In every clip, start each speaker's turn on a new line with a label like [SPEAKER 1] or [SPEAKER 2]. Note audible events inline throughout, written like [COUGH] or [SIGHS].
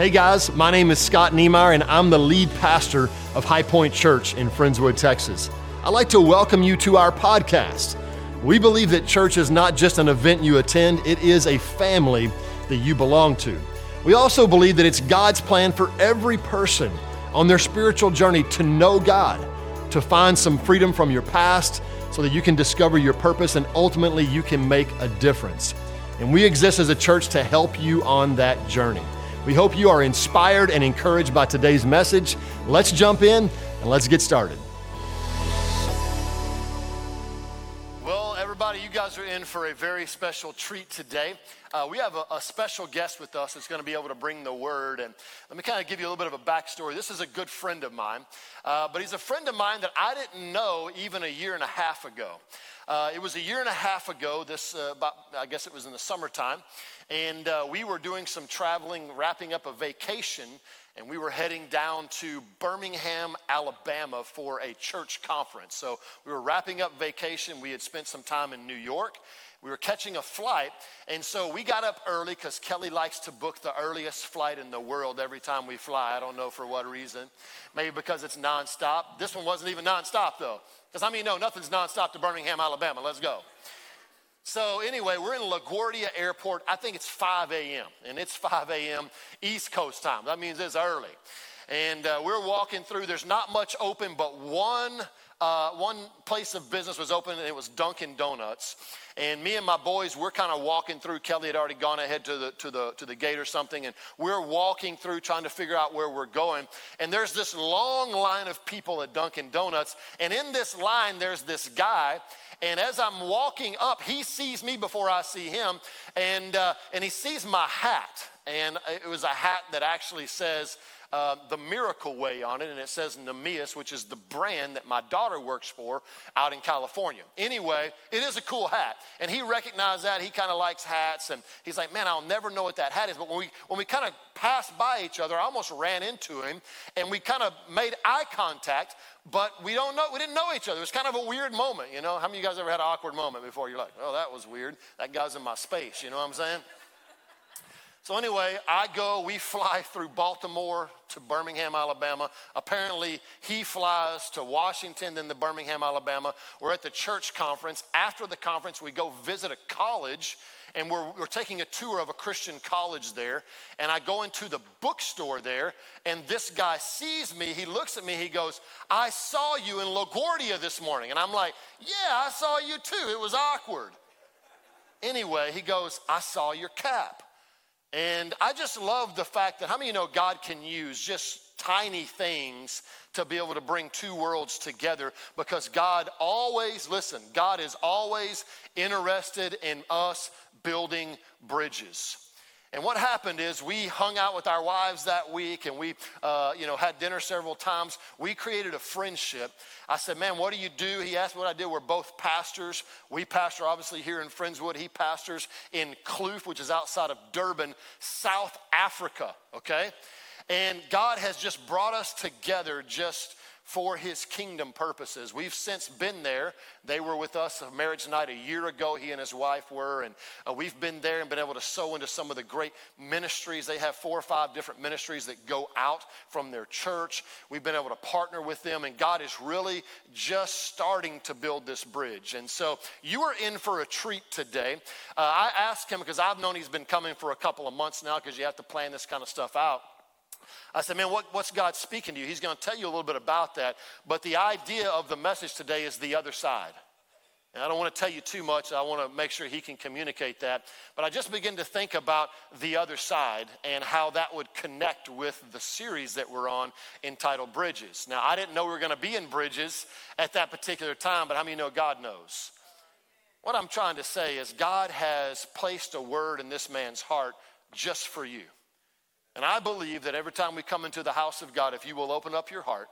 [SPEAKER 1] Hey guys, my name is Scott Niemeyer, and I'm the lead pastor of High Point Church in Friendswood, Texas. I'd like to welcome you to our podcast. We believe that church is not just an event you attend, it is a family that you belong to. We also believe that it's God's plan for every person on their spiritual journey to know God, to find some freedom from your past so that you can discover your purpose and ultimately you can make a difference. And we exist as a church to help you on that journey. We hope you are inspired and encouraged by today's message. Let's jump in and let's get started. Well, everybody, you guys are in for a very special treat today. Uh, we have a, a, special guest with us that's going to be able to bring the word. And let me kind of give you a little bit of a backstory. This is a good friend of mine, uh, but he's a friend of mine that I didn't know even a year and a half ago. Uh, it was a year and a half ago, this, uh, about, I guess it was in the summertime, and uh, we were doing some traveling, wrapping up a vacation, and we were heading down to Birmingham, Alabama for a church conference. So we were wrapping up vacation. We had spent some time in New York. We were catching a flight, and so we got up early because Kelly likes to book the earliest flight in the world every time we fly. I don't know for what reason. Maybe because it's nonstop. This one wasn't even nonstop, though. Because I mean, no, nothing's nonstop to Birmingham, Alabama. Let's go. So, anyway, we're in LaGuardia Airport. I think it's 5 a.m., and it's 5 a.m. East Coast time. That means it's early. And uh, we're walking through, there's not much open, but one, uh, one place of business was open, and it was Dunkin' Donuts. And me and my boys, we're kind of walking through. Kelly had already gone ahead to the, to, the, to the gate or something, and we're walking through trying to figure out where we're going. And there's this long line of people at Dunkin' Donuts. And in this line, there's this guy. And as I'm walking up, he sees me before I see him, and, uh, and he sees my hat. And it was a hat that actually says, uh, the Miracle Way on it, and it says Nemeas, which is the brand that my daughter works for out in California. Anyway, it is a cool hat, and he recognized that. He kind of likes hats, and he's like, "Man, I'll never know what that hat is." But when we when we kind of passed by each other, I almost ran into him, and we kind of made eye contact. But we don't know. We didn't know each other. It was kind of a weird moment, you know. How many of you guys ever had an awkward moment before? You're like, "Oh, that was weird. That guy's in my space." You know what I'm saying? So, anyway, I go, we fly [LAUGHS] through Baltimore to Birmingham, Alabama. Apparently, he flies to Washington, then to Birmingham, Alabama. We're at the church conference. After the conference, we go visit a college, and we're, we're taking a tour of a Christian college there. And I go into the bookstore there, and this guy sees me. He looks at me, he goes, I saw you in LaGuardia this morning. And I'm like, Yeah, I saw you too. It was awkward. Anyway, he goes, I saw your cap. And I just love the fact that how many you know God can use just tiny things to be able to bring two worlds together because God always, listen, God is always interested in us building bridges. And what happened is we hung out with our wives that week and we, uh, you know, had dinner several times. We created a friendship. I said, man, what do you do? He asked what I did. We're both pastors. We pastor obviously here in Friendswood. He pastors in Kloof, which is outside of Durban, South Africa, okay? And God has just brought us together just for his kingdom purposes. We've since been there. They were with us a marriage night a year ago, he and his wife were, and uh, we've been there and been able to sow into some of the great ministries. They have four or five different ministries that go out from their church. We've been able to partner with them, and God is really just starting to build this bridge. And so you are in for a treat today. Uh, I asked him because I've known he's been coming for a couple of months now because you have to plan this kind of stuff out. I said, man, what, what's God speaking to you? He's going to tell you a little bit about that. But the idea of the message today is the other side. And I don't want to tell you too much. I want to make sure he can communicate that. But I just begin to think about the other side and how that would connect with the series that we're on entitled Bridges. Now, I didn't know we were going to be in Bridges at that particular time, but how many know God knows? What I'm trying to say is God has placed a word in this man's heart just for you. And I believe that every time we come into the house of God, if you will open up your heart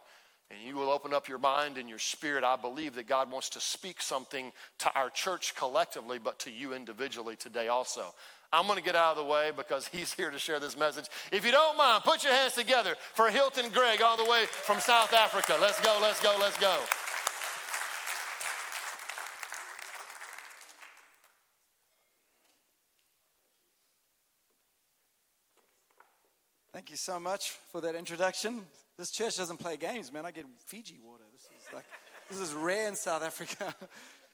[SPEAKER 1] and you will open up your mind and your spirit, I believe that God wants to speak something to our church collectively, but to you individually today also. I'm going to get out of the way because [LAUGHS] he's here to share this message. If you don't mind, put your hands together for Hilton Greig, all the way from South Africa. Let's go, let's go, let's go.
[SPEAKER 2] Thank you so much for that introduction. This church doesn't play games, man. I get Fiji water. This is like this is rare in South Africa. [LAUGHS]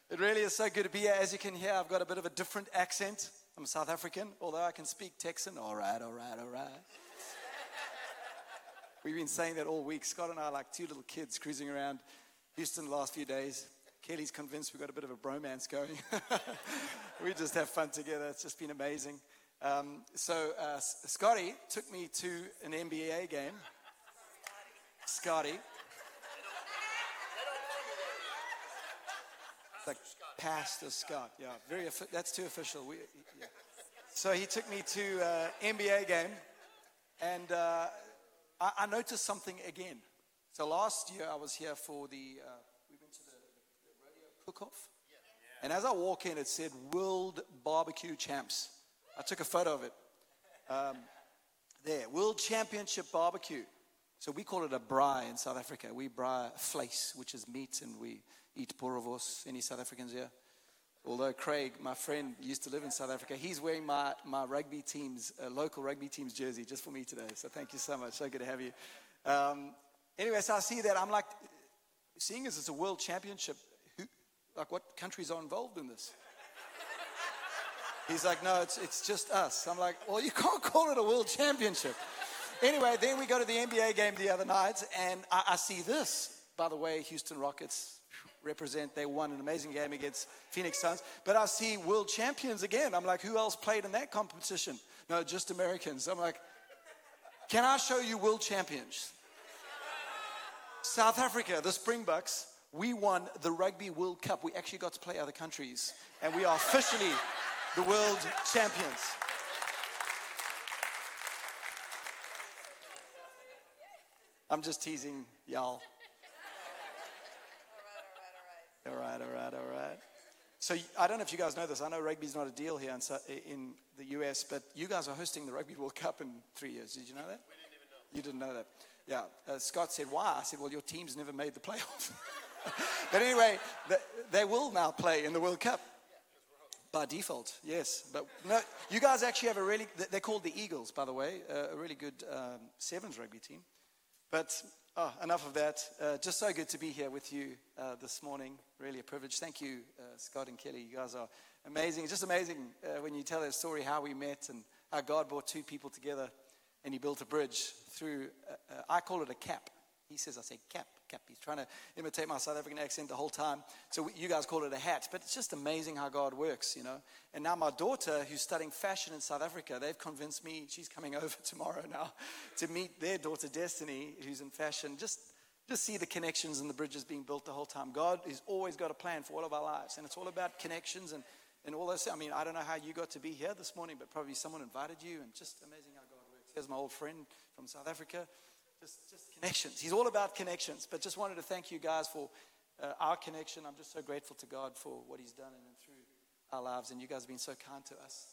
[SPEAKER 2] It really is so good to be here. As you can hear, I've got a bit of a different accent. I'm South African, although I can speak Texan. All right, all right, all right. We've been saying that all week. Scott and I are like two little kids cruising around Houston the last few days. Kelly's convinced we've got a bit of a bromance going. [LAUGHS] we just have fun together. It's just been amazing. Um, so, uh, Scotty took me to an NBA game. Scotty. Like Pastor Scott. Yeah, very. That's too official. We, yeah. So he took me to uh, NBA game, and uh, I, I, noticed something again. So last year I was here for the. Uh, we went to the, the rodeo cook-off, and as I walk in, it said World Barbecue Champs. I took a photo of it. Um, there, World Championship Barbecue. So we call it a braai in South Africa. We braai vleis, which is meat, and we eat boerewors. Any South Africans here? Although Craig, my friend, used to live in South Africa, he's wearing my, my rugby team's, uh, local rugby team's jersey just for me today. So thank you so much. So good to have you. Um, anyway, so I see that. I'm like, seeing as it's a world championship, who, like what countries are involved in this? He's like, no, it's, it's just us. I'm like, well, you [LAUGHS] can't call it a world championship. anyway, then we go to the NBA game the other night, and I, I see this. By the way, Houston Rockets represent. They won an amazing game against Phoenix Suns. But I see world champions again. I'm like, who else played in that competition? No, just Americans. I'm like, can I show you world champions? South Africa, the Springboks, we won the Rugby World Cup. We actually got to play other countries, and we are officially the world champions. I'm just teasing y'all. All right, all right, all right. So I don't know if you guys know this. I know rugby's not a deal here in, in the US, but you guys are hosting the Rugby World Cup in three years. Did you know that?
[SPEAKER 1] We didn't even know.
[SPEAKER 2] You didn't know that. Yeah. Uh, Scott said, why? I said, well, your team's never made the playoffs. [LAUGHS] but anyway, the, they will now play in the World Cup. By default, yes. But no, you guys actually have a really, they're called the Eagles, by the way, uh, a really good um, sevens rugby team. But Oh, enough of that. Uh, just so good to be here with you uh, this morning. Really a privilege. Thank you, uh, Scott and Kelly. You guys are amazing. It's just amazing uh, when you tell that story how we met and how God brought two people together and He built a bridge through, uh, I call it a cap. He says, I say cap, cap. He's trying to imitate my South African accent the whole time. So you guys call it a hat. But it's just amazing how God works, you know. And now my daughter, who's studying fashion in South Africa, they've convinced me, she's coming [LAUGHS] over tomorrow now, to meet their daughter Destiny, who's in fashion. Just, just see the connections and the bridges being built the whole time. God has always got a plan for all of our lives. And it's all about connections and, and all those. I mean, I don't know how you got to be here this morning, but probably someone invited you. And just amazing how God works. Here's my old friend from South Africa just, just connections. He's all about connections. But just wanted to thank you guys for uh, our connection. I'm just so grateful to God for what He's done in and through our lives. And you guys have been so kind to us.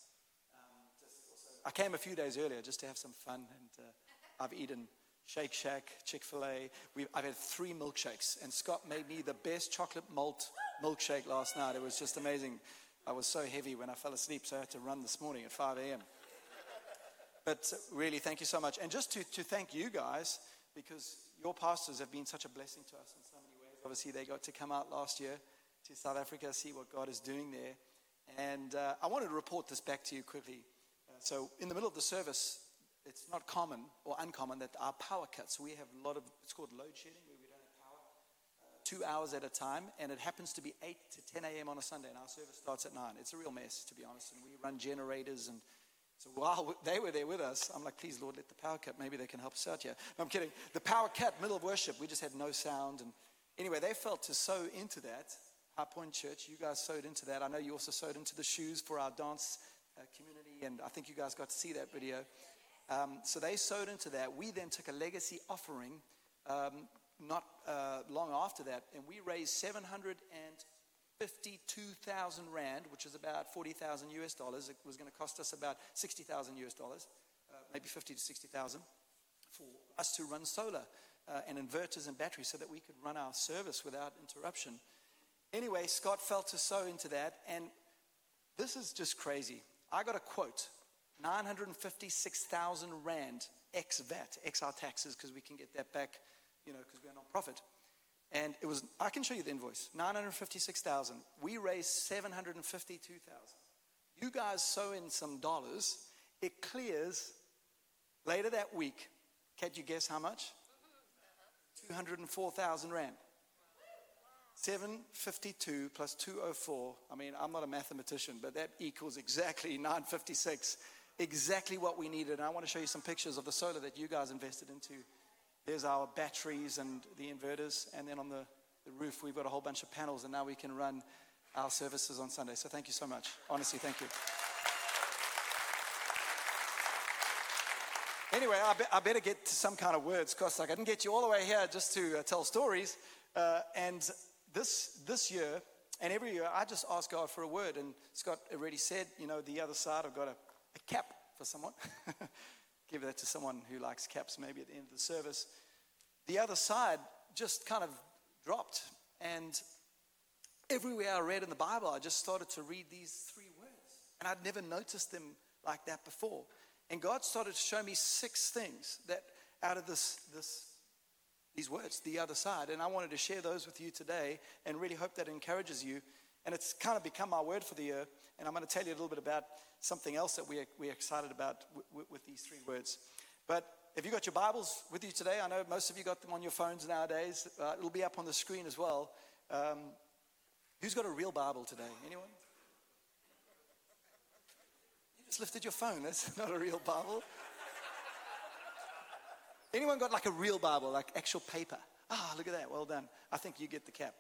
[SPEAKER 2] Um, also, I came a few days earlier just to have some fun. And uh, I've eaten Shake Shack, Chick fil A. I've had three milkshakes. And Scott made me the best chocolate malt milkshake last night. It was just amazing. I was so heavy when I fell asleep, so I had to run this morning at 5 a.m. But really, thank you so much. And just to, to thank you guys, because your pastors have been such a blessing to us in so many ways. Obviously, they got to come out last year to South Africa, see what God is doing there. And uh, I wanted to report this back to you quickly. Uh, so, in the middle of the service, it's not common or uncommon that our power cuts. We have a lot of, it's called load shedding, where we don't have power uh, two hours at a time. And it happens to be 8 to 10 a.m. on a Sunday, and our service starts at 9. It's a real mess, to be honest. And we run generators and so while they were there with us, I'm like, please, Lord, let the power cut. Maybe they can help us out here. No, I'm kidding. The power cut, middle of worship, we just had no sound. And anyway, they felt to sow into that. High Point Church, you guys sowed into that. I know you also sowed into the shoes for our dance uh, community, and I think you guys got to see that video. Um, so they sowed into that. We then took a legacy offering um, not uh, long after that, and we raised 700 and 52,000 Rand, which is about 40,000 US dollars. It was going to cost us about 60,000 US dollars, uh, maybe 50 to 60,000 for us to run solar uh, and inverters and batteries so that we could run our service without interruption. Anyway, Scott felt to sow into that, and this is just crazy. I got a quote 956,000 Rand ex VAT, ex our taxes, because we can get that back, you know, because we're a non-profit. And it was, I can show you the invoice, 956,000. We raised 752,000. You guys sew in some dollars, it clears later that week. Can you guess how much? 204,000 Rand. 752 plus 204. I mean, I'm not a mathematician, but that equals exactly 956. Exactly what we needed. And I want to show you some pictures of the solar that you guys invested into. There's our batteries and the inverters. And then on the, the roof, we've got a whole bunch of panels. And now we can run our services on Sunday. So thank you so much. Honestly, thank you. Anyway, I, be, I better get to some kind of words because like, I didn't get you all the way here just to uh, tell stories. Uh, and this, this year, and every year, I just ask God for a word. And Scott already said, you know, the other side, I've got a, a cap for someone. [LAUGHS] Give that to someone who likes caps maybe at the end of the service. The other side just kind of dropped. And everywhere I read in the Bible, I just started to read these three words. And I'd never noticed them like that before. And God started to show me six things that out of this, this these words, the other side. And I wanted to share those with you today and really hope that encourages you. And it's kind of become our word for the year. And I'm going to tell you a little bit about something else that we're, we're excited about w- with these three words. But have you got your Bibles with you today? I know most of you got them on your phones nowadays. Uh, it'll be up on the screen as well. Um, who's got a real Bible today? Anyone? You just lifted your phone. That's [LAUGHS] not a real Bible. Anyone got like a real Bible, like actual paper? Ah, oh, look at that. Well done. I think you get the cap.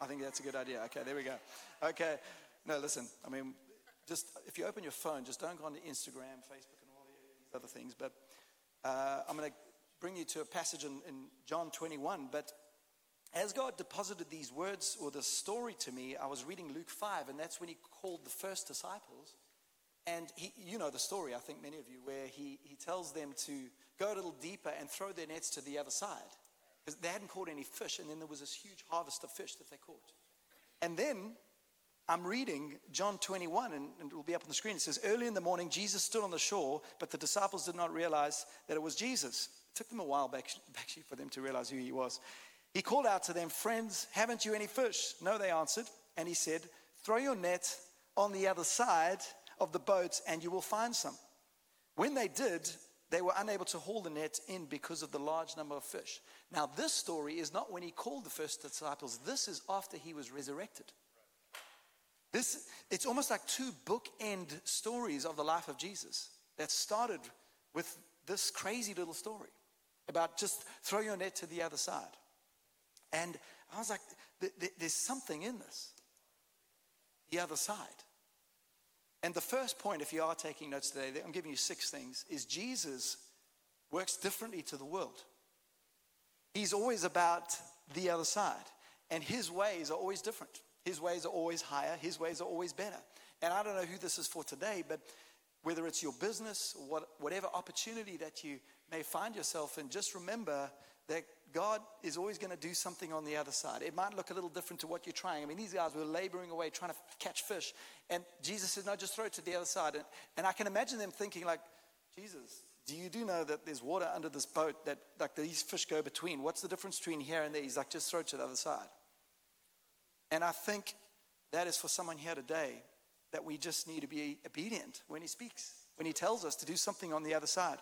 [SPEAKER 2] I think that's a good idea. Okay, there we go. Okay. No, listen, I mean, just if you open your phone, just don't go on to Instagram, Facebook, and all these other things. But uh, I'm going to bring you to a passage in, in John 21. But as God deposited these words or the story to me, I was reading Luke 5, and that's when he called the first disciples. And he, you know the story, I think many of you, where he, he tells them to go a little deeper and throw their nets to the other side. Because they hadn't caught any fish, and then there was this huge harvest of fish that they caught. And then I'm reading John 21, and, and it will be up on the screen. It says, Early in the morning, Jesus stood on the shore, but the disciples did not realize that it was Jesus. It took them a while back, [LAUGHS] actually for them to realize who he was. He called out to them, Friends, haven't you any fish? No, they answered. And he said, Throw your net on the other side of the boat, and you will find some. When they did, they were unable to haul the net in because of the large number of fish. Now, this story is not when he called the first disciples, this is after he was resurrected. This, it's almost like two bookend stories of the life of Jesus that started with this crazy little story about just throw your net to the other side. And I was like, there's something in this. The other side. And the first point, if you are taking notes today, I'm giving you six things, is Jesus works differently to the world. He's always about the other side, and his ways are always different. His ways are always higher, his ways are always better. And I don't know who this is for today, but whether it's your business, what, whatever opportunity that you may find yourself in, just remember that God is always going to do something on the other side. It might look a little different to what you're trying. I mean, these guys were laboring away trying to catch fish. And Jesus says, no, just throw it to the other side. And, and I can imagine them thinking, like, Jesus, do you do know that there's water under this boat that like these fish go between? What's the difference between here and there? He's like, just throw it to the other side. And I think that is for someone here today that we just need to be obedient when he speaks, when he tells us to do something on the other side.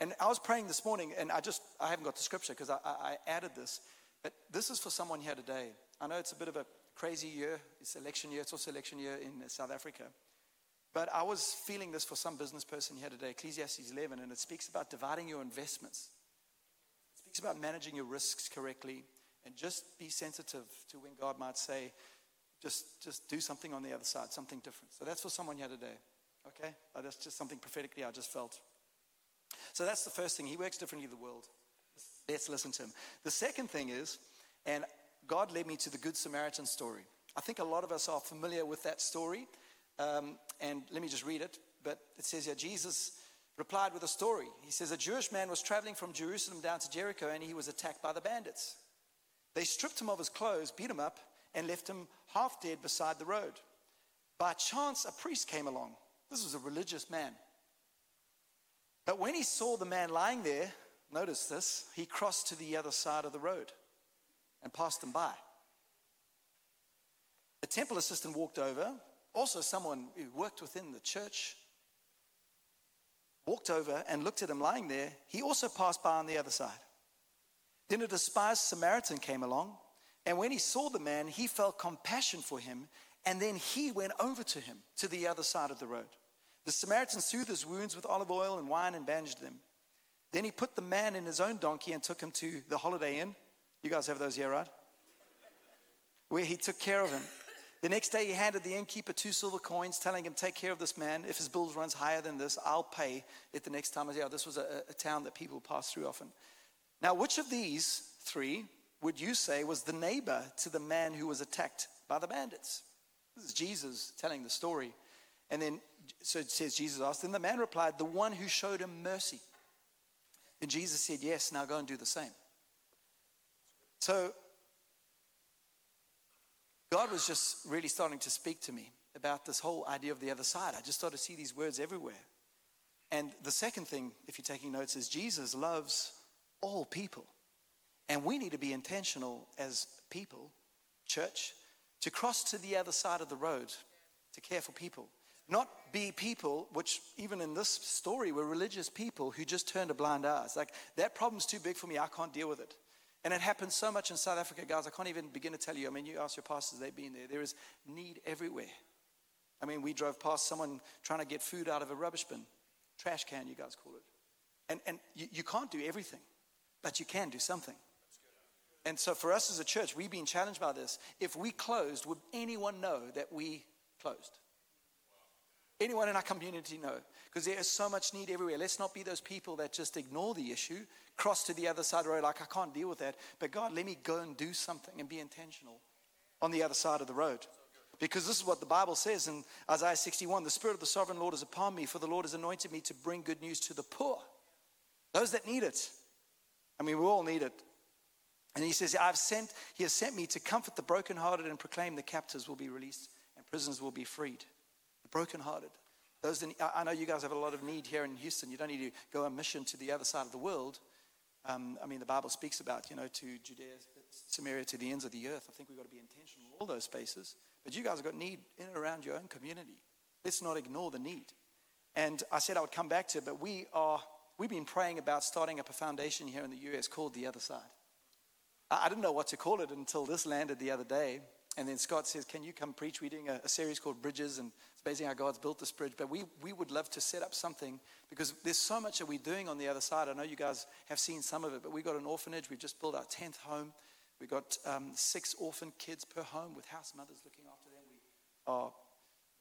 [SPEAKER 2] And I was praying this morning, and I just, I haven't got the scripture because I, I, added this. But this is for someone here today. I know it's a bit of a crazy year. It's election year. It's also election year in South Africa. But I was feeling this for some business person here today, Ecclesiastes 11, and it speaks about dividing your investments. It speaks about managing your risks correctly and just be sensitive to when God might say, just, just do something on the other side, something different. So that's for someone here today. Okay? That's just something prophetically I just felt. So that's the first thing. He works differently the world. Let's listen to him. The second thing is, and God led me to the Good Samaritan story. I think a lot of us are familiar with that story. Um, and let me just read it. But it says here Jesus replied with a story. He says, A Jewish man was traveling from Jerusalem down to Jericho and he was attacked by the bandits. They stripped him of his clothes, beat him up, and left him half dead beside the road. By chance, a priest came along. This was a religious man But when he saw the man lying there, notice this, he crossed to the other side of the road and passed them by. The temple assistant walked over, also someone who worked within the church walked over and looked at him lying there. He also passed by on the other side. Then a despised Samaritan came along, and when he saw the man, he felt compassion for him, and then he went over to him to the other side of the road. The Samaritan soothed his wounds with olive oil and wine and bandaged them. Then he put the man in his own donkey and took him to the Holiday Inn. You guys have those here, right? Where he took care of him. The next day, he handed the innkeeper two silver coins, telling him, Take care of this man. If his bills runs higher than this, I'll pay it the next time I was here. This was a, a town that people passed through often. Now, which of these three would you say was the neighbor to the man who was attacked by the bandits? This is Jesus telling the story. And then, so it says, Jesus asked, and the man replied, The one who showed him mercy. And Jesus said, Yes, now go and do the same. So, God was just really starting to speak to me about this whole idea of the other side. I just started to see these words everywhere. And the second thing, if you're taking notes, is Jesus loves all people. And we need to be intentional as people, church, to cross to the other side of the road to care for people. Not be people, which even in this story were religious people who just turned a blind eye. It's like, that problem's too big for me, I can't deal with it. And it happens so much in South Africa, guys. I can't even begin to tell you. I mean, you ask your pastors, they've been there. There is need everywhere. I mean, we drove past someone trying to get food out of a rubbish bin, trash can, you guys call it. And, and you, you can't do everything, but you can do something. And so for us as a church, we've been challenged by this. If we closed, would anyone know that we closed? Anyone in our community know? Because there is so much need everywhere. Let's not be those people that just ignore the issue, cross to the other side of the road like, I can't deal with that. But God, let me go and do something and be intentional on the other side of the road. Because this is what the Bible says in Isaiah 61 The Spirit of the sovereign Lord is upon me, for the Lord has anointed me to bring good news to the poor, those that need it. I mean, we all need it. And he says, I've sent, He has sent me to comfort the brokenhearted and proclaim the captives will be released and prisoners will be freed. The brokenhearted. Those I know you guys have a lot of need here in Houston. You don't need to go on mission to the other side of the world. Um, I mean, the Bible speaks about, you know, to Judea, Samaria, to the ends of the earth. I think we've got to be intentional in all those spaces. But you guys have got need in and around your own community. Let's not ignore the need. And I said I would come back to it, but we are, we've been praying about starting up a foundation here in the US called The Other Side. I didn't know what to call it until this landed the other day. And then Scott says, Can you come preach? We're doing a, a, series called Bridges, and it's amazing how God's built this bridge. But we, we would love to set up something because there's so much that we're doing on the other side. I know you guys have seen some of it, but we've got an orphanage. We've just built our 10th home. We've got um, six orphan kids per home with house mothers looking after them. We are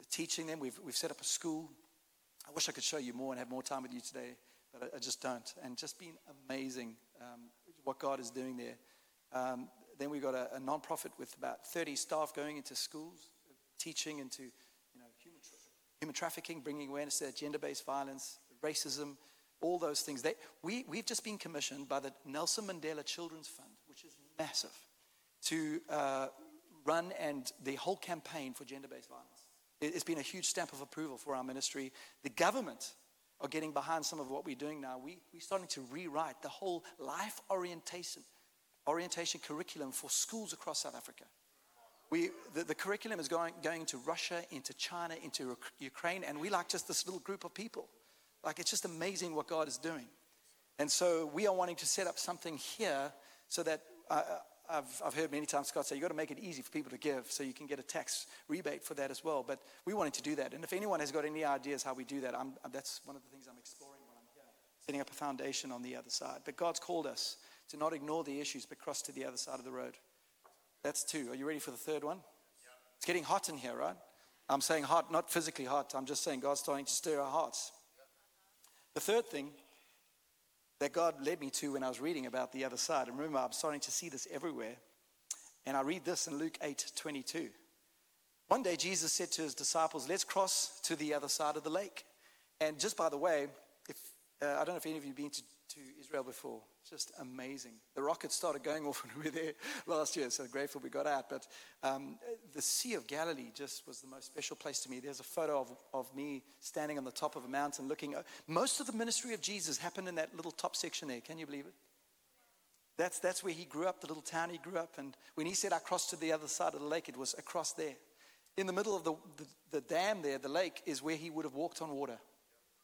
[SPEAKER 2] teaching them. We've, we've set up a school. I wish I could show you more and have more time with you today, I, I just don't. And just been amazing um, what God is doing there. Um, then we've got a, a non-profit with about 30 staff going into schools, teaching into you know, human, tra- human trafficking, bringing awareness to gender-based violence, racism, all those things. They, we, we've just been commissioned by the Nelson Mandela Children's Fund, which is massive, to uh, run and the whole campaign for gender-based violence. It, it's been a huge stamp of approval for our ministry. The government are getting behind some of what we're doing now. We, we're starting to rewrite the whole life orientation orientation curriculum for schools across South Africa. We, the, the curriculum is going, going into Russia, into China, into Ukraine, and we like just this little group of people. Like, it's just amazing what God is doing. And so we are wanting to set up something here so that uh, I've, I've heard many times Scott say, you've got to make it easy for people to give so you can get a tax rebate for that as well. But we wanted to do that. And if anyone has got any ideas how we do that, I'm, that's one of the things I'm exploring while I'm here, setting up a foundation on the other side. But God's called us to not ignore the issues but cross to the other side of the road. That's two. Are you ready for the third one? It's getting hot in here, right? I'm saying hot, not physically hot. I'm just saying God's starting to stir our hearts. The third thing that God led me to when I was reading about the other side, and remember, I'm starting to see this everywhere. And I read this in Luke 8 22. One day, Jesus said to his disciples, Let's cross to the other side of the lake. And just by the way, if, uh, I don't know if any of you have been to, to Israel before. Just amazing. The rockets started going off when we were there [LAUGHS] last year, so grateful we got out. But um, the Sea of Galilee just was the most special place to me. There's a photo of, of me standing on the top of a mountain looking. Most of the ministry of Jesus happened in that little top section there. Can you believe it? That's, that's where he grew up, the little town he grew up. And when he said, I crossed to the other side of the lake, it was across there. In the middle of the, the, the dam there, the lake, is where he would have walked on water.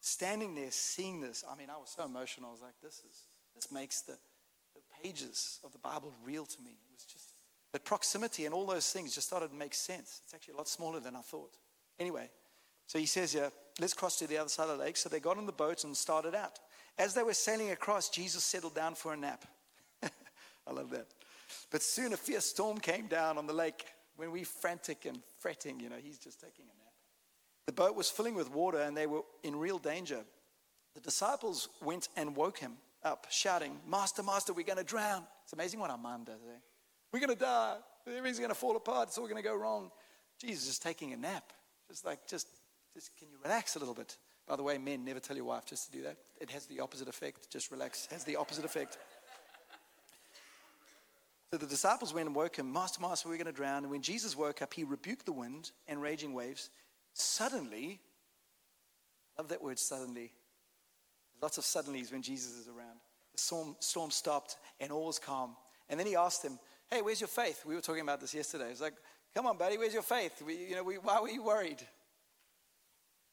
[SPEAKER 2] Standing there, seeing this, I mean, I was so emotional. I was like, this is, this makes the, the pages of the Bible real to me. It was just, but proximity and all those things just started to make sense. It's actually a lot smaller than I thought. Anyway, so he says here, let's cross to the other side of the lake. So they got on the boat and started out. As they were sailing across, Jesus settled down for a nap. [LAUGHS] I love that. But soon a fierce storm came down on the lake. When we frantic and fretting, you know, he's just taking a nap. The boat was filling with water and they were in real danger. The disciples went and woke him up, shouting, Master, Master, we're going to drown. It's amazing what our mind does, eh? We're going to die. Everything's going to fall apart. It's all going to go wrong. Jesus is taking a nap. Just like, just, just, can you relax a little bit? By the way, men, never tell your wife just to do that. It has the opposite effect. Just relax. It has the opposite effect. So the disciples went and woke him, Master, Master, we're going to drown. And when Jesus woke up, he rebuked the wind and raging waves. Suddenly, love that word suddenly. Lots of suddenlies when Jesus is around. The storm, storm stopped and all was calm. And then he asked him, Hey, where's your faith? We were talking about this yesterday. It's like, Come on, buddy, where's your faith? We, you know, we, why were you worried?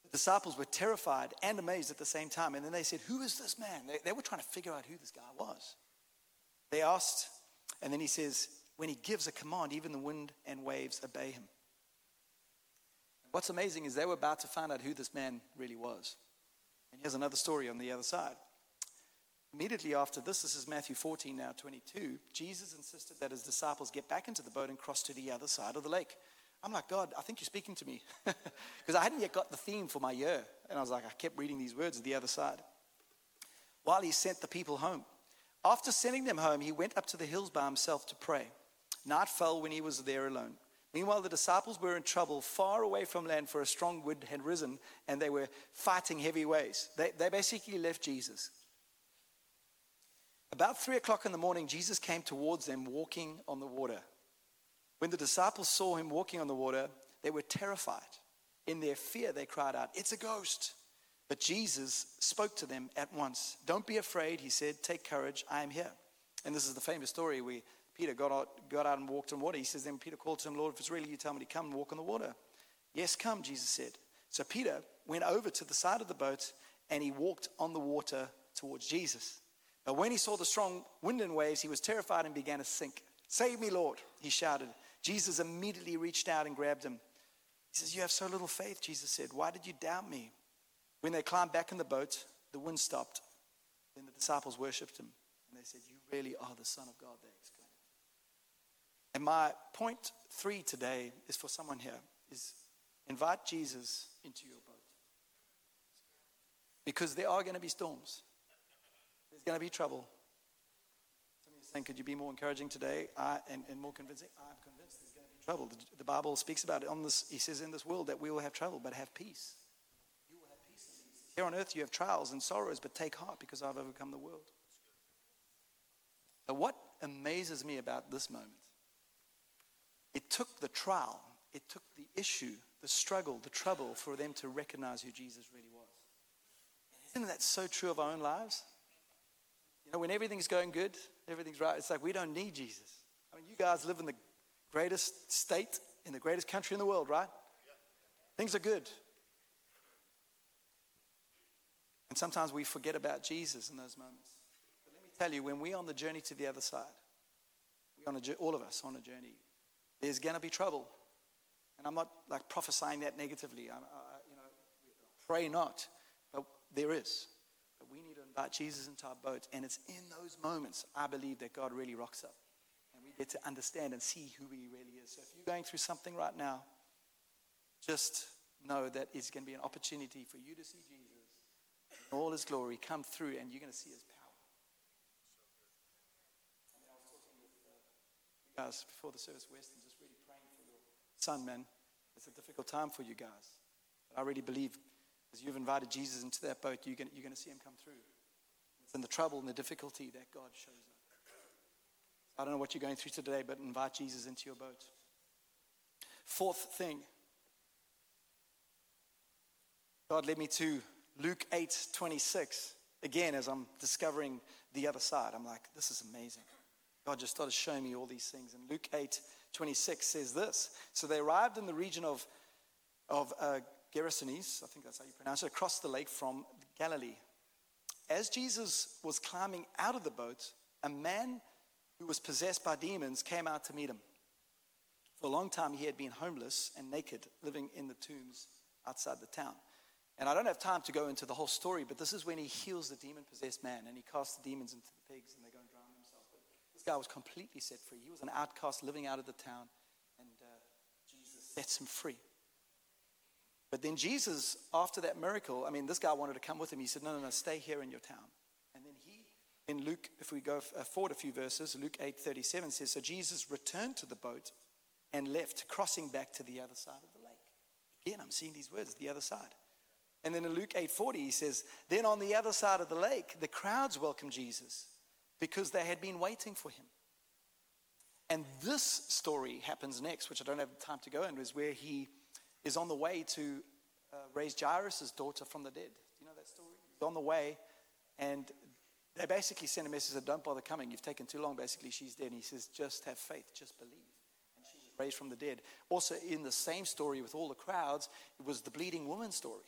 [SPEAKER 2] The disciples were terrified and amazed at the same time. And then they said, Who is this man? They, they were trying to figure out who this guy was. They asked and then he says, when he gives a command, even the wind and waves obey him. What's amazing is they were about to find out who this man really was. And here's another story on the other side. Immediately after this, this is Matthew 14, now 22, Jesus insisted that his disciples get back into the boat and cross to the other side of the lake. I'm like, God, I think you're speaking to me. [LAUGHS] Because I hadn't yet got the theme for my year. And I was like, I kept reading these words, the other side. While he sent the people home. After sending them home, he went up to the hills by himself to pray. Night fell when he was there alone. Meanwhile, the disciples were in trouble far away from land, for a strong wind had risen and they were fighting heavy waves. They, they basically left Jesus. About three o'clock in the morning, Jesus came towards them walking on the water. When the disciples saw him walking on the water, they were terrified. In their fear, they cried out, It's a ghost. But Jesus spoke to them at once. Don't be afraid, he said. Take courage. I am here. And this is the famous story where Peter got out, got out and walked on water. He says, Then Peter called to him, Lord, if it's really you, tell me to come and walk on the water. Yes, come, Jesus said. So Peter went over to the side of the boat and he walked on the water towards Jesus. But when he saw the strong wind and waves, he was terrified and began to sink. Save me, Lord, he shouted. Jesus immediately reached out and grabbed him. He says, You have so little faith, Jesus said. Why did you doubt me? When they climbed back in the boat, the wind stopped. Then the disciples worshipped him. And they said, You really are the Son of God, they exclaimed. And my point three today is for someone here is invite Jesus into your boat. Because there are going to be storms. There's going to be trouble. Somebody saying, could you be more encouraging today I, and, and more convincing? I'm convinced there's going to be trouble. The, the Bible speaks about it on this. He says in this world that we will have trouble, but have peace. Here on earth you have trials and sorrows, but take heart because I've overcome the world. But what amazes me about this moment, it took the trial, it took the issue, the struggle, the trouble for them to recognize who Jesus really was. Isn't that so true of our own lives? You know, when everything's going good, everything's right, it's like we don't need Jesus. I mean, you guys live in the greatest state in the greatest country in the world, right? Things are good. And sometimes we forget about Jesus in those moments. But let me tell you, when we're on the journey to the other side, we on a, all of us on a journey, there's going to be trouble. And I'm not like prophesying that negatively. I, I, you know, pray not, but there is. But we need to invite Jesus into our boat, and it's in those moments I believe that God really rocks up, and we get to understand and see who He really is. So if you're going through something right now, just know that it's going to be an opportunity for you to see Jesus in all his glory come through, and you're going to see his power. Uh, guys before the service, Weston, just really praying for your son, man. It's a difficult time for you guys. But I really believe as you've invited Jesus into that boat, you're going, to see him come through It's in the trouble and the difficulty that God shows up. I don't know what you're going through today, but invite Jesus into your boat. Fourth thing God led me to Luke 8 26. Again, as I'm discovering the other side, I'm like, this is amazing. God just started showing me all these things. In Luke 8 26 says this. So they arrived in the region of, of uh, Gerasenes, I think that's how you pronounce it, across the lake from Galilee. As Jesus was climbing out of the boat, a man who was possessed by demons came out to meet him. For a long time, he had been homeless and naked, living in the tombs outside the town. And I don't have time to go into the whole story, but this is when he heals the demon possessed man and he casts the demons into the pigs and they go and drown themselves. But this guy was completely set free. He was an outcast living out of the town, and uh, Jesus sets him free. But then Jesus, after that miracle, I mean, this guy wanted to come with him. He said, No, no, no, stay here in your town. And then he, in Luke, if we go uh, forward a few verses, Luke 8 37 says, So Jesus returned to the boat and left, crossing back to the other side of the lake. Again, I'm seeing these words, the other side. And then in Luke 8:40 he says, "Then on the other side of the lake, the crowds welcomed Jesus because they had been waiting for him." And this story happens next, which I don't have time to go into, is where he is on the way to uh, raise Jairus' daughter from the dead. Do you know that story? He's on the way, and they basically send a message that don't bother coming. You've taken too long. Basically, she's dead. And he says, just have faith, just believe. And she was raised from the dead. Also, in the same story with all the crowds, it was the bleeding woman story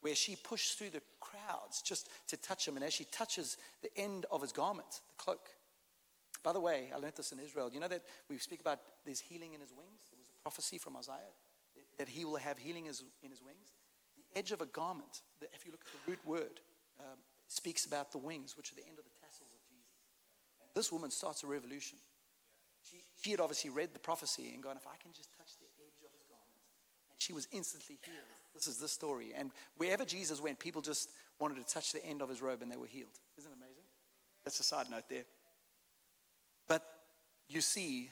[SPEAKER 2] where she pushed through the crowds just to touch him. And as she touches the end of his garment, the cloak. By the way, I learned this in Israel. You know that we speak about there's healing in his wings? There was a prophecy from Isaiah that he will have healing in his wings. The edge of a garment, if you look at the root word, um, speaks about the wings, which are the end of the tassels of Jesus. This woman starts a revolution. She, she had obviously read the prophecy and gone, if I can just touch the edge of his garment. And she was instantly healed. This is the story. And wherever Jesus went, people just wanted to touch the end of his robe and they were healed. Isn't it amazing? That's a side note there. But you see,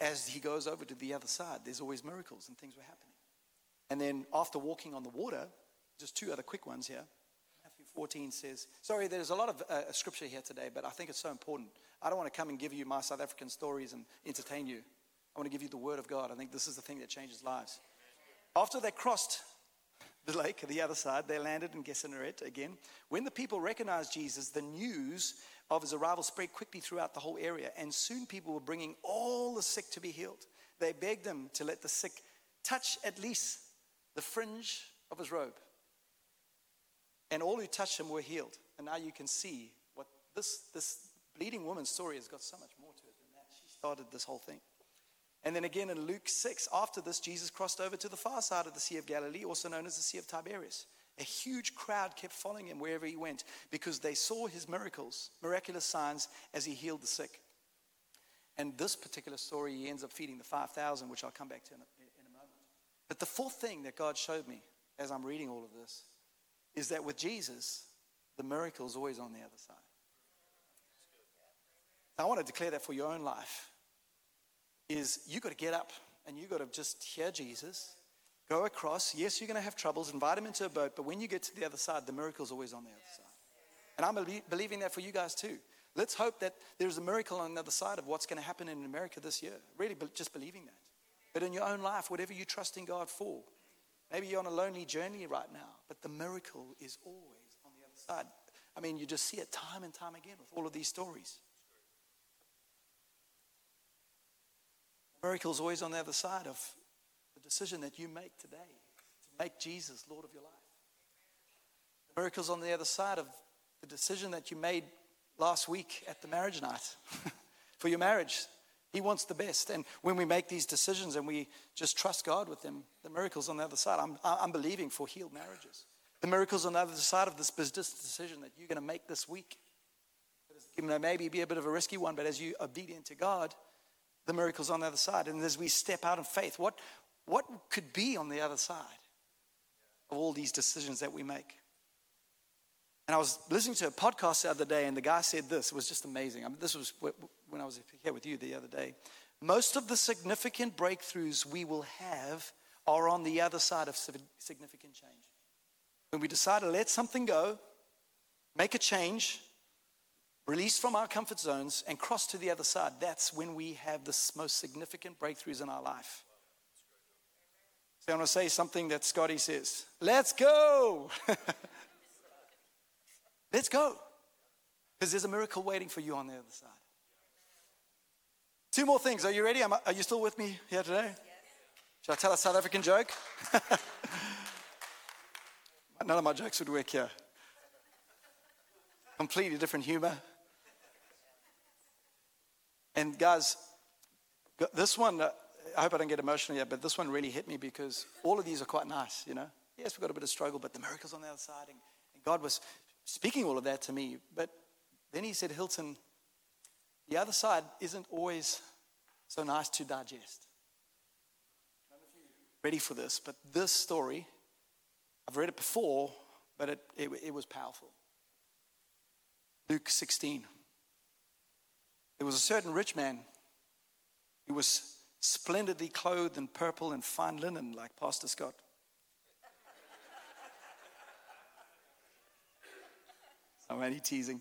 [SPEAKER 2] as he goes over to the other side, there's always miracles and things were happening. And then after walking on the water, just two other quick ones here. Matthew 14 says, sorry, there's a lot of uh, scripture here today, but I think it's so important. I don't want to come and give you my South African stories and entertain you. I want to give you the word of God. I think this is the thing that changes lives. After they crossed the lake, the other side, they landed in Gennesaret again. When the people recognized Jesus, the news of his arrival spread quickly throughout the whole area, and soon people were bringing all the sick to be healed. They begged him to let the sick touch at least the fringe of his robe. And all who touched him were healed. And now you can see what this, this bleeding woman's story has got so much more to it than that. She started this whole thing. And then again in Luke 6, after this, Jesus crossed over to the far side of the Sea of Galilee, also known as the Sea of Tiberias. A huge crowd kept following him wherever he went because they saw his miracles, miraculous signs, as he healed the sick. And this particular story, he ends up feeding the 5,000, which I'll come back to in a, in a moment. But the fourth thing that God showed me as I'm reading all of this is that with Jesus, the miracle is always on the other side. I want to declare that for your own life is you got to get up and you've got to just hear Jesus, go across. Yes, you're going to have troubles, invite him into a boat, but when you get to the other side, the miracle's always on the other side. And I'm believing that for you guys too. Let's hope that there's a miracle on the other side of what's going to happen in America this year. Really, just believing that. But in your own life, whatever you trust in God for, maybe you're on a lonely journey right now, but the miracle is always on the other side. I mean, you just see it time and time again with all of these stories. Miracle is always on the other side of the decision that you make today to make Jesus Lord of your life. The miracle's on the other side of the decision that you made last week at the marriage night [LAUGHS] for your marriage. He wants the best. And when we make these decisions and we just trust God with them, the miracle's on the other side. I'm, I'm believing for healed marriages. The miracle's on the other side of this business decision that you're going to make this week. It may maybe be a bit of a risky one, but as you're obedient to God, the miracles on the other side. And as we step out in faith, what, what could be on the other side of all these decisions that we make? And I was listening to a podcast the other day, and the guy said this. It was just amazing. I mean, this was when I was here with you the other day. Most of the significant breakthroughs we will have are on the other side of significant change. When we decide to let something go make a change, release from our comfort zones, and cross to the other side, that's when we have the most significant breakthroughs in our life. So I want to say something that Scotty says. Let's go. [LAUGHS] Let's go. Because there's a miracle waiting for you on the other side. Two more things. Are you ready? Are you still with me here today? Yes. Should I tell a South African joke? [LAUGHS] None of my jokes would work here. Completely different humor. And guys, this one, uh, I hope I don't get emotional yet, but this one really hit me because all of these are quite nice, you know. Yes, we've got a bit of struggle, but the miracles on the other side. And, God was speaking all of that to me. But then he said, Hilton, the other side isn't always so nice to digest. Ready for this, but this story, I've read it before, but it, it, it was powerful. Luke 16. There was a certain rich man who was splendidly clothed in purple and fine linen, like Pastor Scott. [LAUGHS] Oh, I'm only teasing.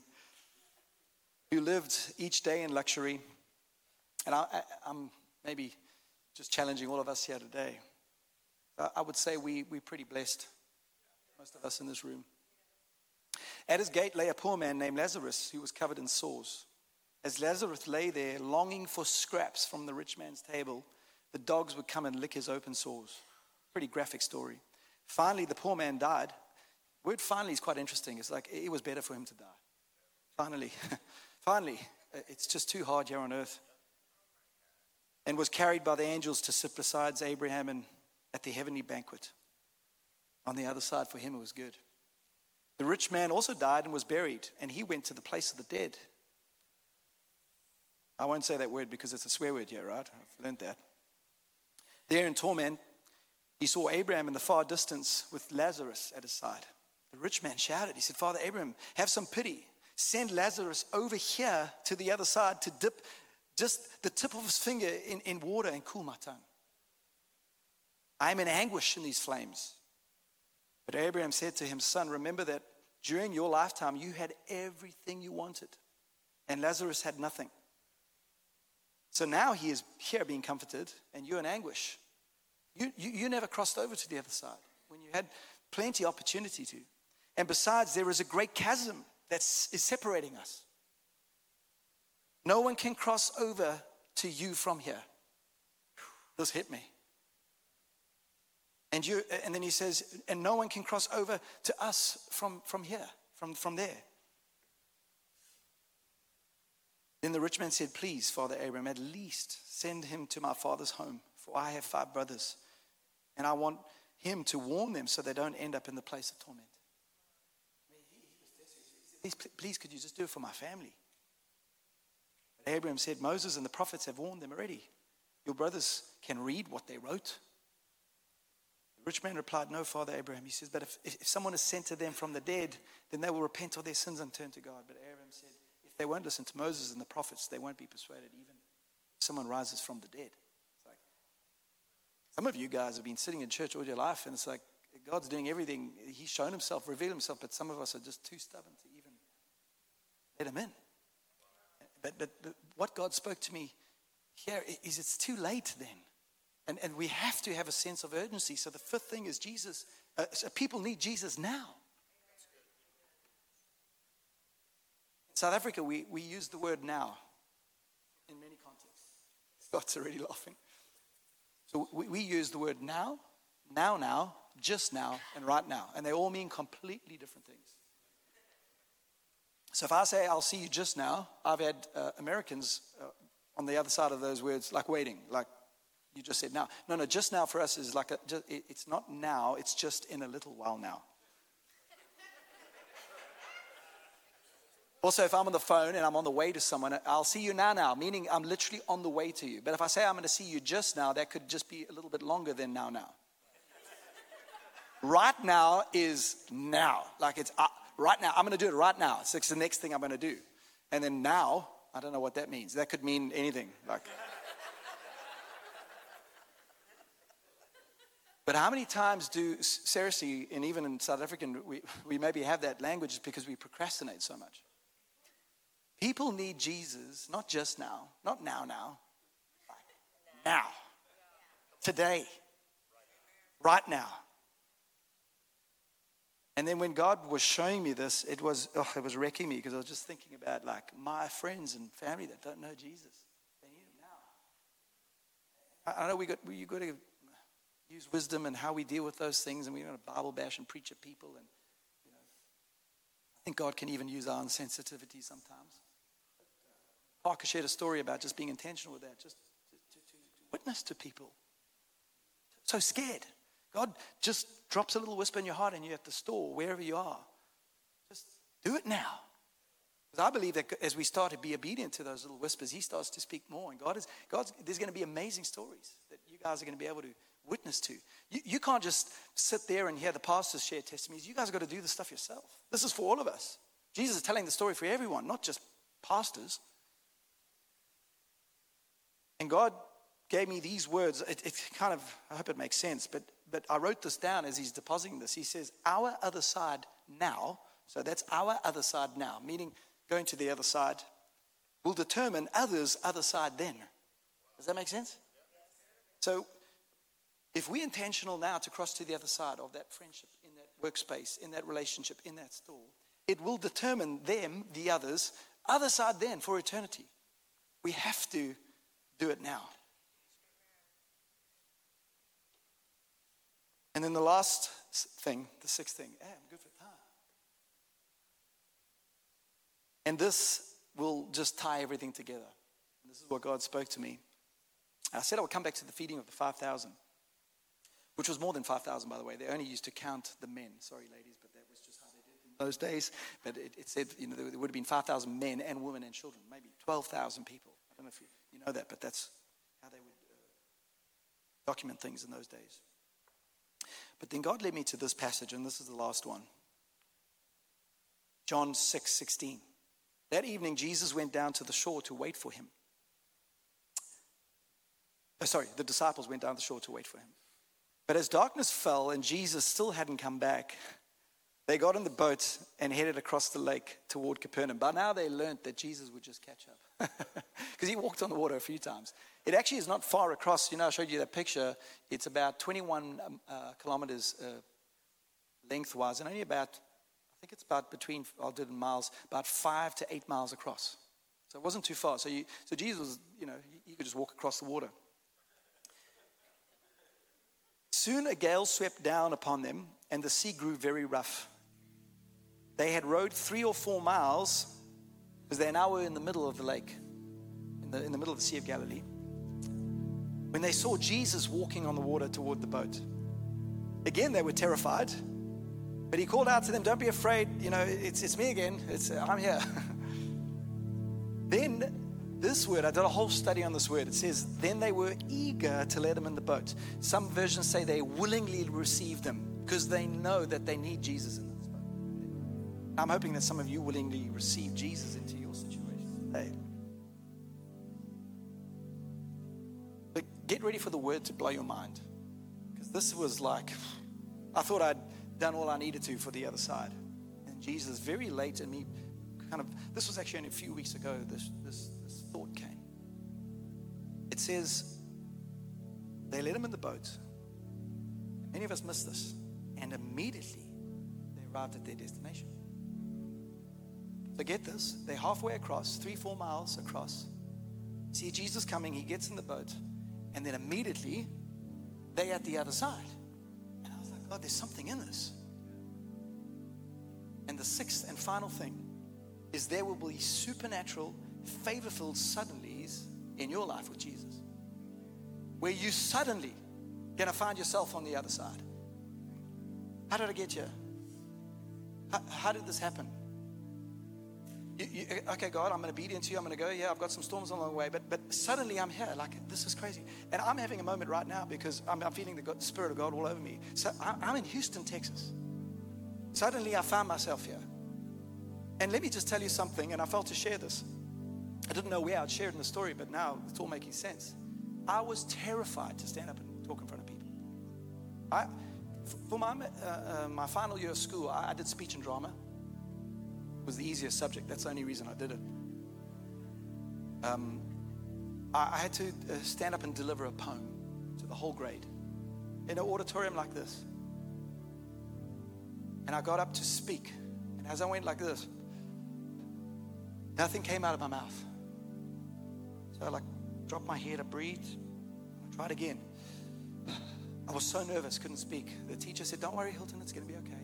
[SPEAKER 2] Who lived each day in luxury. And I, am maybe just challenging all of us here today. I would say we, we're pretty blessed, most of us in this room. At his gate lay a poor man named Lazarus who was covered in sores. As Lazarus lay there, longing for scraps from the rich man's table, the dogs would come and lick his open sores. Pretty graphic story. Finally, the poor man died. Word finally is quite interesting. It's like it was better for him to die. Finally, [LAUGHS] finally, it's just too hard here on earth. And was carried by the angels to sit beside Abraham and at the heavenly banquet. On the other side, for him, it was good. The rich man also died and was buried, and he went to the place of the dead. I won't say that word because it's a swear word here, right? I've learned that. There in torment, he saw Abraham in the far distance with Lazarus at his side. The rich man shouted, He said, Father Abraham, have some pity. Send Lazarus over here to the other side to dip just the tip of his finger in, in water and cool my tongue. I am in anguish in these flames. But Abraham said to him, Son, remember that during your lifetime you had everything you wanted, and Lazarus had nothing. So now he is here being comforted, and you're in anguish. You, you, you never crossed over to the other side when you had plenty opportunity to. And besides, there is a great chasm that is separating us. No one can cross over to you from here. This hit me. And, you, and then he says, and no one can cross over to us from, from here, from, from there. Then the rich man said, Please, Father Abraham, at least send him to my father's home, for I have five brothers, and I want him to warn them so they don't end up in the place of torment. Please, please could you just do it for my family? But Abraham said, Moses and the prophets have warned them already. Your brothers can read what they wrote. The rich man replied, No, Father Abraham. He says, But if, if someone is sent to them from the dead, then they will repent of their sins and turn to God. But Abraham said, they won't listen to Moses and the prophets, they won't be persuaded even if someone rises from the dead. Like, some of you guys have been sitting in church all your life, and it's like God's doing everything. He's shown himself, revealed himself, but some of us are just too stubborn to even let him in. But, but, but what God spoke to me here is it's too late then. And, and we have to have a sense of urgency. So the fifth thing is Jesus. Uh, so people need Jesus now. South Africa, we, we use the word now in many contexts. [LAUGHS] Scott's already laughing. So we, we use the word now, now, now, just now, and right now. And they all mean completely different things. So if I say, I'll see you just now, I've had uh, Americans uh, on the other side of those words, like waiting, like you just said now. No, no, just now for us is like, a, just, it's not now, it's just in a little while now. Also, if I'm on the phone and I'm on the way to someone, I'll see you now, now, meaning I'm literally on the way to you. But if I say I'm going to see you just now, that could just be a little bit longer than now, now. right now is now. Like it's uh, right now. I'm going to do it right now. So it's the next thing I'm going to do. And then now, I don't know what that means. That could mean anything. Like. But how many times do, seriously, and even in South African, we, we maybe have that language because we procrastinate so much. People need Jesus, not just now, not now, now, now, today, right now. And then when God was showing me this, it was, oh, it was wrecking me because I was just thinking about like my friends and family that don't know Jesus. They need him now. I, know we got, we got to use wisdom and how we deal with those things, and going to Bible bash and preach at people. And you know, I think God can even use our insensitivity sometimes. Parker shared a story about just being intentional with that, just to, to, to witness to people. So scared. God just drops a little whisper in your heart, and you're at the store, wherever you are. Just do it now. Because I believe that as we start to be obedient to those little whispers, He starts to speak more. And God is, God's, there's going to be amazing stories that you guys are going to be able to witness to. You, you can't just sit there and hear the pastors share testimonies. You guys got to do the stuff yourself. This is for all of us. Jesus is telling the story for everyone, not just pastors. And God gave me these words. It, it, kind of, I hope it makes sense, but, but I wrote this down as he's depositing this. He says, Our other side now, so that's our other side now, meaning going to the other side, will determine others' other side then. Does that make sense? So if we're intentional now to cross to the other side of that friendship, in that workspace, in that relationship, in that store, it will determine them, the others, other side then for eternity. We have to do it now. And then the last thing, the sixth thing, hey, I'm good for time. And this will just tie everything together. This is what God spoke to me. I said I would come back to the feeding of the 5,000 which was more than 5,000, by the way. They only used to count the men. Sorry, ladies, but that was just how they did it in those days. But it, it said, you know, there would have been 5,000 men and women and children, maybe 12,000 people. I don't know if you, you know that, but that's how they would uh, document things in those days. But then God led me to this passage, and this is the last one. John 6 16. That evening, Jesus went down to the shore to wait for him. Oh, sorry, the disciples went down the shore to wait for him. But as darkness fell and Jesus still hadn't come back, they got in the boat and headed across the lake toward Capernaum. By now they learned that Jesus would just catch up [LAUGHS] because he walked on the water a few times. It actually is not far across. You know, I showed you that picture. It's about 21 um, uh, kilometers uh, lengthwise and only about, I think it's about between, I'll do it in miles, about five to eight miles across. So it wasn't too far. So, you, so Jesus, you know, he could just walk across the water. Soon a gale swept down upon them, and the sea grew very rough. They had rowed three or four miles, because they now were in the middle of the lake, in the, in the middle of the Sea of Galilee, when they saw Jesus walking on the water toward the boat. Again, they were terrified, but he called out to them, Don't be afraid, you know, it's, it's me again, it's, uh, I'm here. [LAUGHS] then this word, I did a whole study on this word. It says, then they were eager to let him in the boat. Some versions say they willingly received him because they know that they need Jesus in. I'm hoping that some of you willingly receive Jesus into your situation today. But get ready for the word to blow your mind because this was like, I thought I'd done all I needed to for the other side. And Jesus, very late in me, kind of, this was actually only a few weeks ago, this, this thought came. It says, they let him in the boat. Many of us miss this. And immediately they arrived at their destination. So get this they're halfway across, three, four miles across. See Jesus coming, he gets in the boat, and then immediately they're at the other side. And I was like, God, there's something in this. And the sixth and final thing is there will be supernatural favor filled suddenlies in your life with Jesus, where you suddenly gonna find yourself on the other side. How did I get here? How, how did this happen? You, you, okay, God, I'm obedient to you. I'm going to go. Yeah, I've got some storms along the way, but but suddenly I'm here. Like this is crazy, and I'm having a moment right now because I'm, I'm feeling the God, Spirit of God all over me. So I, I'm in Houston, Texas. Suddenly I found myself here, and let me just tell you something. And I felt to share this. I didn't know where I'd shared in the story, but now it's all making sense. I was terrified to stand up and talk in front of people. I, for my, uh, uh, my final year of school, I, I did speech and drama. Was the easiest subject. That's the only reason I did it. Um, I, I had to uh, stand up and deliver a poem to the whole grade in an auditorium like this. And I got up to speak. And as I went like this, nothing came out of my mouth. So I like dropped my head, to breathe. I tried again. [SIGHS] I was so nervous, couldn't speak. The teacher said, Don't worry, Hilton, it's going to be okay.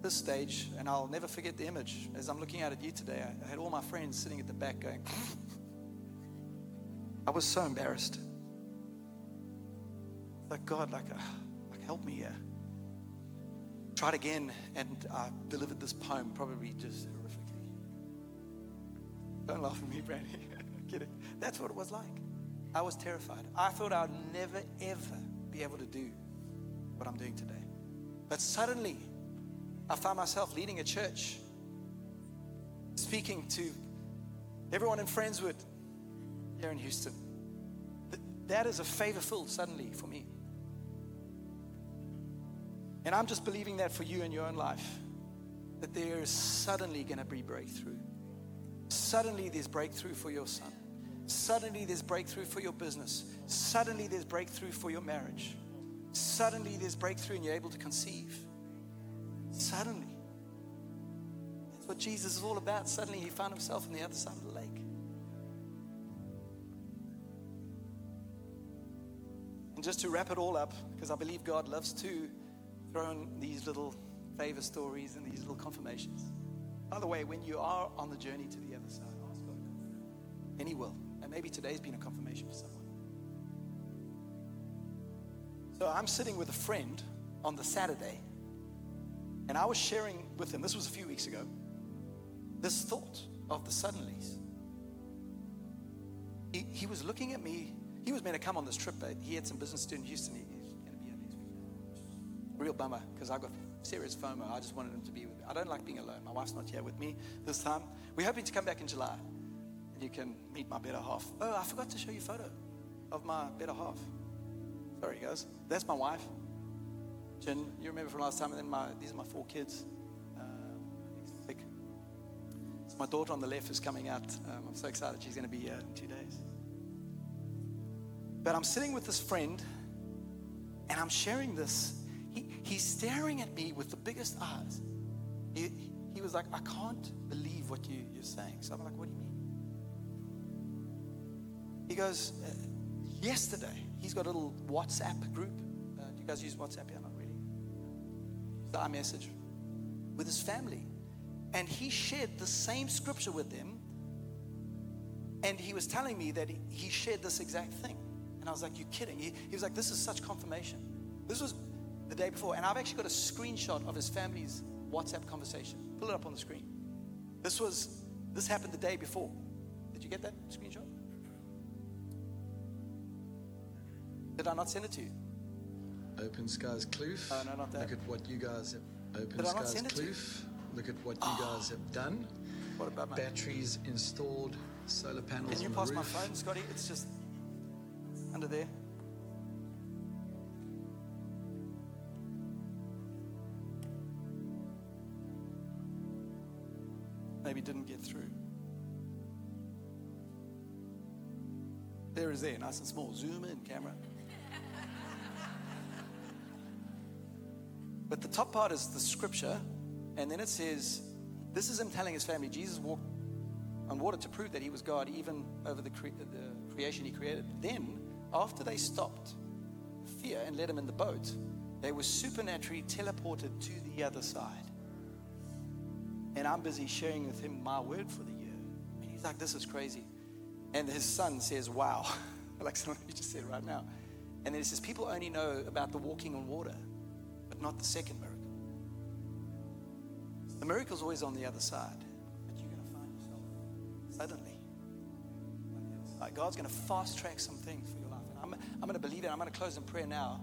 [SPEAKER 2] This stage, and I'll never forget the image as I'm looking out at you today. I, had all my friends sitting at the back going, [LAUGHS] I was so embarrassed. Like, God, like, uh, like help me here. Tried again, and I delivered this poem, probably just horrifically. Don't laugh at me, Brandy. [LAUGHS] kidding. That's what it was like. I was terrified. I thought I'd never, ever be able to do what I'm doing today. But suddenly, I found myself leading a church, speaking to everyone in Friendswood here in Houston. That is a favor filled suddenly for me. And I'm just believing that for you in your own life, that there is suddenly going to be breakthrough. Suddenly, there's breakthrough for your son. Suddenly, there's breakthrough for your business. Suddenly, there's breakthrough for your marriage. Suddenly, there's breakthrough and you're able to conceive. Suddenly. That's what Jesus is all about. Suddenly, he found himself on the other side of the lake. And just to wrap it all up, because I believe God loves to throw in these little favor stories and these little confirmations. By the way, when you are on the journey to the other side, ask God. And He will. And maybe today's been a confirmation for someone. So I'm sitting with a friend on the Saturday, and I was sharing with him, this was a few weeks ago, this thought of the suddenlies. He, he was looking at me. He was meant to come on this trip, but he had some business to do in Houston. He, he's going to be here next week. Real bummer, because I got serious FOMO. I just wanted him to be with me. I don't like being alone. My wife's not here with me this time. We're hoping to come back in July and you can meet my better half. Oh, I forgot to show you a photo of my better half. Sorry, guys. That's my wife. Jen, you remember from last time, and then my, these are my four kids. Uh. So my daughter on the left is coming out. Um, I'm so excited. She's going to be here in two days. But I'm sitting with this friend, and I'm sharing this. He, he's staring at me with the biggest eyes. He, he was like, I can't believe what you, you're saying. So I'm like, what do you mean? He goes, uh, yesterday, he's got a little WhatsApp group. Uh, do you guys use WhatsApp? Yeah, really. The with his family. And he shared the same scripture with them. And he was telling me that he, he shared this exact thing. And I was like, You kidding? He, he was like, This is such confirmation. This was the day before. And I've actually got a screenshot of his family's WhatsApp conversation. Pull it up on the screen. This was this happened the day before. Did you get that screenshot? Did I not send it to you?
[SPEAKER 3] Open Skies Kloof.
[SPEAKER 2] Oh, no, not that.
[SPEAKER 3] Look at what you guys have. Open
[SPEAKER 2] Did
[SPEAKER 3] Skies
[SPEAKER 2] send it to you?
[SPEAKER 3] Kloof. Look at what you ah. guys have done.
[SPEAKER 2] What about my
[SPEAKER 3] Batteries installed, solar panels
[SPEAKER 2] Can you pass my phone, Scotty? It's just under there. Maybe didn't get through. There is there, nice and small. Zoom in, camera. But the top part is the scripture, and then it says, This is him telling his family, Jesus walked on water to prove that he was God, even over the, cre- the creation he created. Then, after they stopped fear and let him in the boat, they were supernaturally teleported to the other side. And I'm busy sharing with him my word for the year. And he's like, This is crazy. And his son says, Wow, [LAUGHS] like [LAUGHS] something you just said right now. And then he says, People only know about the walking on water, but not the second miracle. The miracle's always on the other side, but you're going to find yourself suddenly. on the other side. God's going to fast track some things for your life. And I'm, I'm going to believe it. I'm going to close in prayer now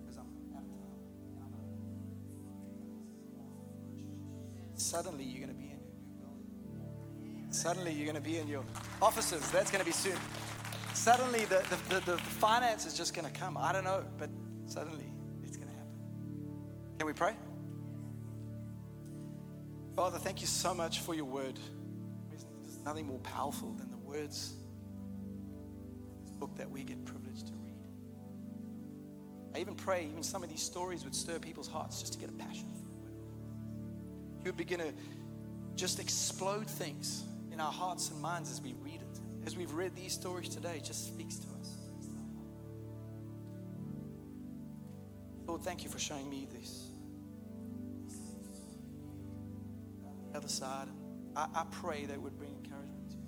[SPEAKER 2] because I'm out of time. And I'm gonna- Suddenly, you're going to be in your building. Suddenly, you're going to be in your offices. That's going to be soon. Suddenly, the, the, the, the finance is just going to come. I don't know, but Suddenly, Can we pray? Father, thank you so much for your word. There's nothing more powerful than the words of this book that we get privileged to read. I even pray, even some of these stories would stir people's hearts just to get a passion for the word. You would begin to just explode things in our hearts and minds as we read it. As we've read these stories today, it just speaks to us. Lord, thank you for showing me this. Other side. I, I pray that would bring encouragement to you.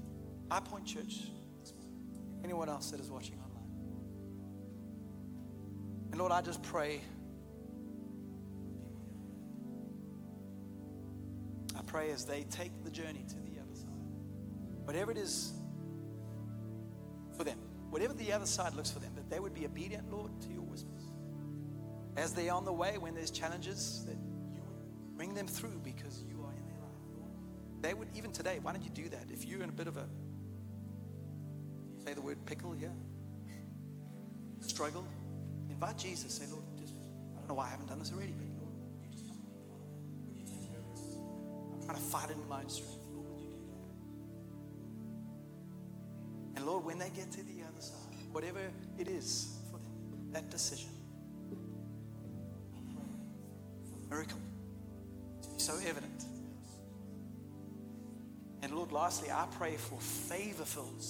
[SPEAKER 2] High Point Church, anyone else that is watching online. And Lord, I just pray. I pray as they take the journey to the other side, whatever it is for them, whatever the other side looks for them, that they would be obedient, Lord, to your whispers. As they're on the way, when there's challenges, that you would bring them through because you They would, even today, why don't you do that? If you're in a bit of a, say the word pickle here, struggle, invite Jesus. Say, Lord, just, I don't know why I haven't done this already, but Lord? I'm trying to fight in my own strength. And Lord, when they get to the other side, whatever it is for them, that decision, miracle so evident. And Lord, lastly, I pray for favor filled.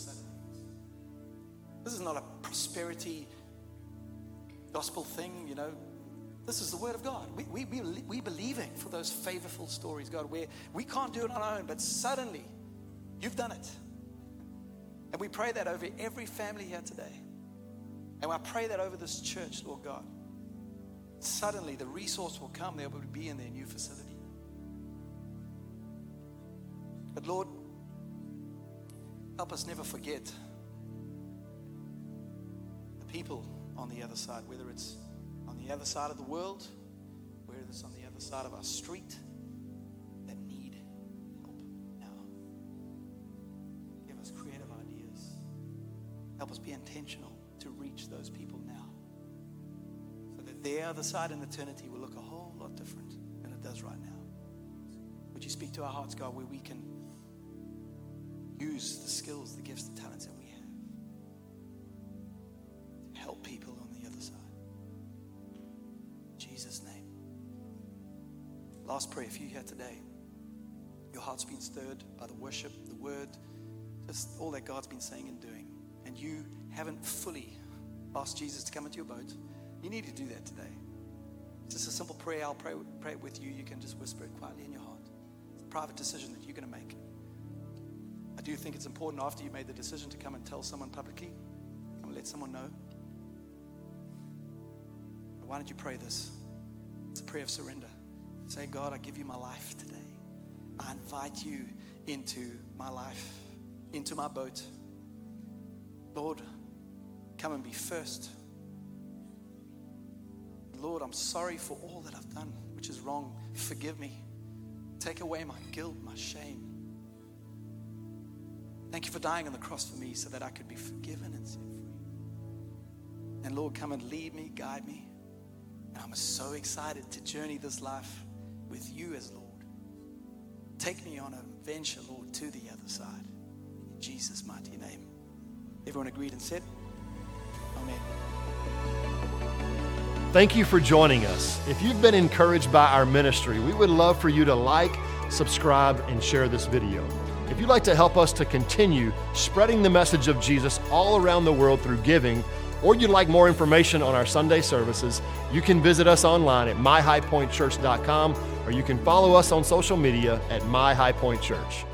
[SPEAKER 2] This is not a prosperity gospel thing, you know. This is the word of God. We, we, we, we believing for those favorful stories, God, where we can't do it on our own, but suddenly you've done it. And we pray that over every family here today. And I pray that over this church, Lord God. Suddenly the resource will come, there will be in their new facility. But Lord, help us never forget the people on the other side, whether it's on the other side of the world, whether it's on the other side of our street, that need help now. Give us creative ideas. Help us be intentional to reach those people now. So that their other side in eternity will look a whole lot different than it does right now. Would you speak to our hearts, God, where we can use the skills, the gifts, the talents that we have to help people on the other side? In Jesus' name. Last prayer for you here today. Your heart's been stirred by the worship, the word, just all that God's been saying and doing. And you haven't fully asked Jesus to come into your boat. You need to do that today. It's just a simple prayer. I'll pray, pray it with you. You can just whisper it quietly in your heart. It's a private decision that you're going to make. I do think it's important after you made the decision to come and tell someone publicly, come and let someone know. But why don't you pray this? It's a prayer of surrender. Say, God, I give you my life today. I invite you into my life, into my boat. Lord, come and be first. Lord, I'm sorry for all that I've done, which is wrong. Forgive me. Take away my guilt, my shame. Thank you for dying on the cross for me so that I could be forgiven and set free. And Lord, come and lead me, guide me. And I'm so excited to journey this life with you as Lord. Take me on a venture, Lord, to the other side. In Jesus' mighty name. Everyone agreed and said, Amen.
[SPEAKER 1] Thank you for joining us. If you've been encouraged by our ministry, we would love for you to like, subscribe, and share this video. If you'd like to help us to continue spreading the message of Jesus all around the world through giving, or you'd like more information on our Sunday services, you can visit us online at myhighpointchurch.com or you can follow us on social media at myhighpointchurch.